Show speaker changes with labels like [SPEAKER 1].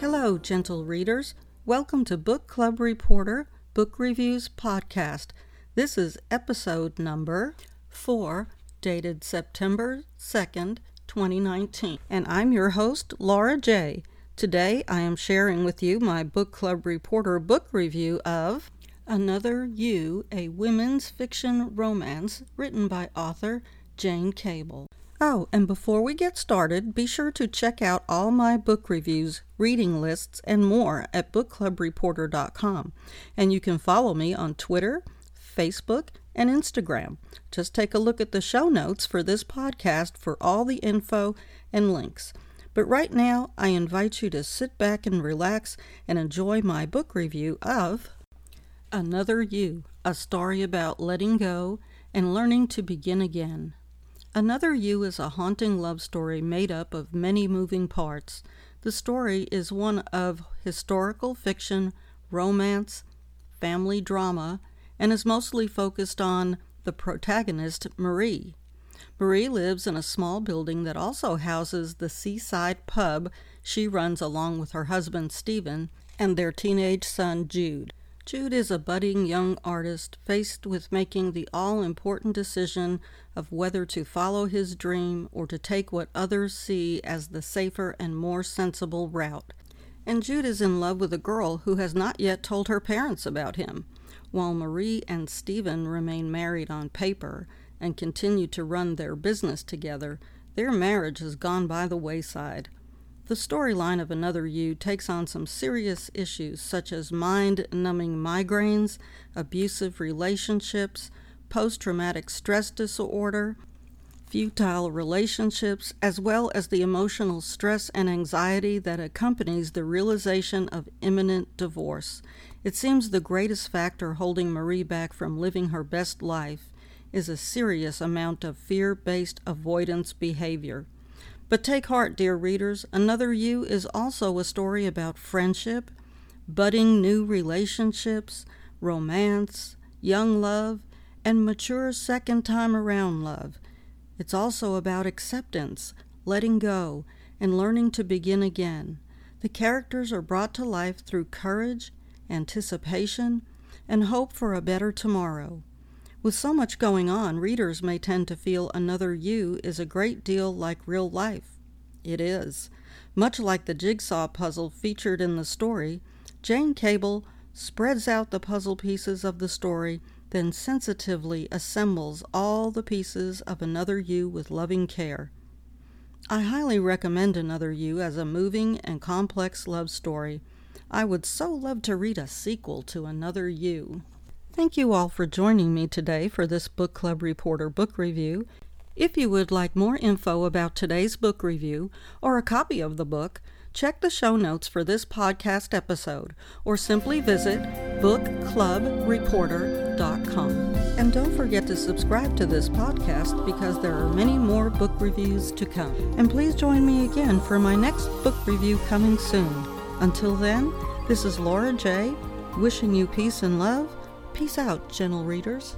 [SPEAKER 1] Hello, gentle readers. Welcome to Book Club Reporter Book Reviews Podcast. This is episode number four, dated September 2nd, 2019. And I'm your host, Laura J. Today I am sharing with you my Book Club Reporter book review of Another You, a women's fiction romance written by author Jane Cable. Oh, and before we get started, be sure to check out all my book reviews, reading lists, and more at bookclubreporter.com. And you can follow me on Twitter, Facebook, and Instagram. Just take a look at the show notes for this podcast for all the info and links. But right now, I invite you to sit back and relax and enjoy my book review of Another You, a story about letting go and learning to begin again. Another You is a haunting love story made up of many moving parts. The story is one of historical fiction, romance, family drama, and is mostly focused on the protagonist, Marie. Marie lives in a small building that also houses the seaside pub she runs along with her husband, Stephen, and their teenage son, Jude. Jude is a budding young artist faced with making the all important decision of whether to follow his dream or to take what others see as the safer and more sensible route. And Jude is in love with a girl who has not yet told her parents about him. While Marie and Stephen remain married on paper and continue to run their business together, their marriage has gone by the wayside. The storyline of Another You takes on some serious issues such as mind numbing migraines, abusive relationships, post traumatic stress disorder, futile relationships, as well as the emotional stress and anxiety that accompanies the realization of imminent divorce. It seems the greatest factor holding Marie back from living her best life is a serious amount of fear based avoidance behavior. But take heart, dear readers, Another You is also a story about friendship, budding new relationships, romance, young love, and mature second time around love. It's also about acceptance, letting go, and learning to begin again. The characters are brought to life through courage, anticipation, and hope for a better tomorrow. With so much going on, readers may tend to feel Another You is a great deal like real life. It is. Much like the jigsaw puzzle featured in the story, Jane Cable spreads out the puzzle pieces of the story, then sensitively assembles all the pieces of Another You with loving care. I highly recommend Another You as a moving and complex love story. I would so love to read a sequel to Another You. Thank you all for joining me today for this Book Club Reporter book review. If you would like more info about today's book review or a copy of the book, check the show notes for this podcast episode or simply visit bookclubreporter.com. And don't forget to subscribe to this podcast because there are many more book reviews to come. And please join me again for my next book review coming soon. Until then, this is Laura J. wishing you peace and love Peace out, gentle readers.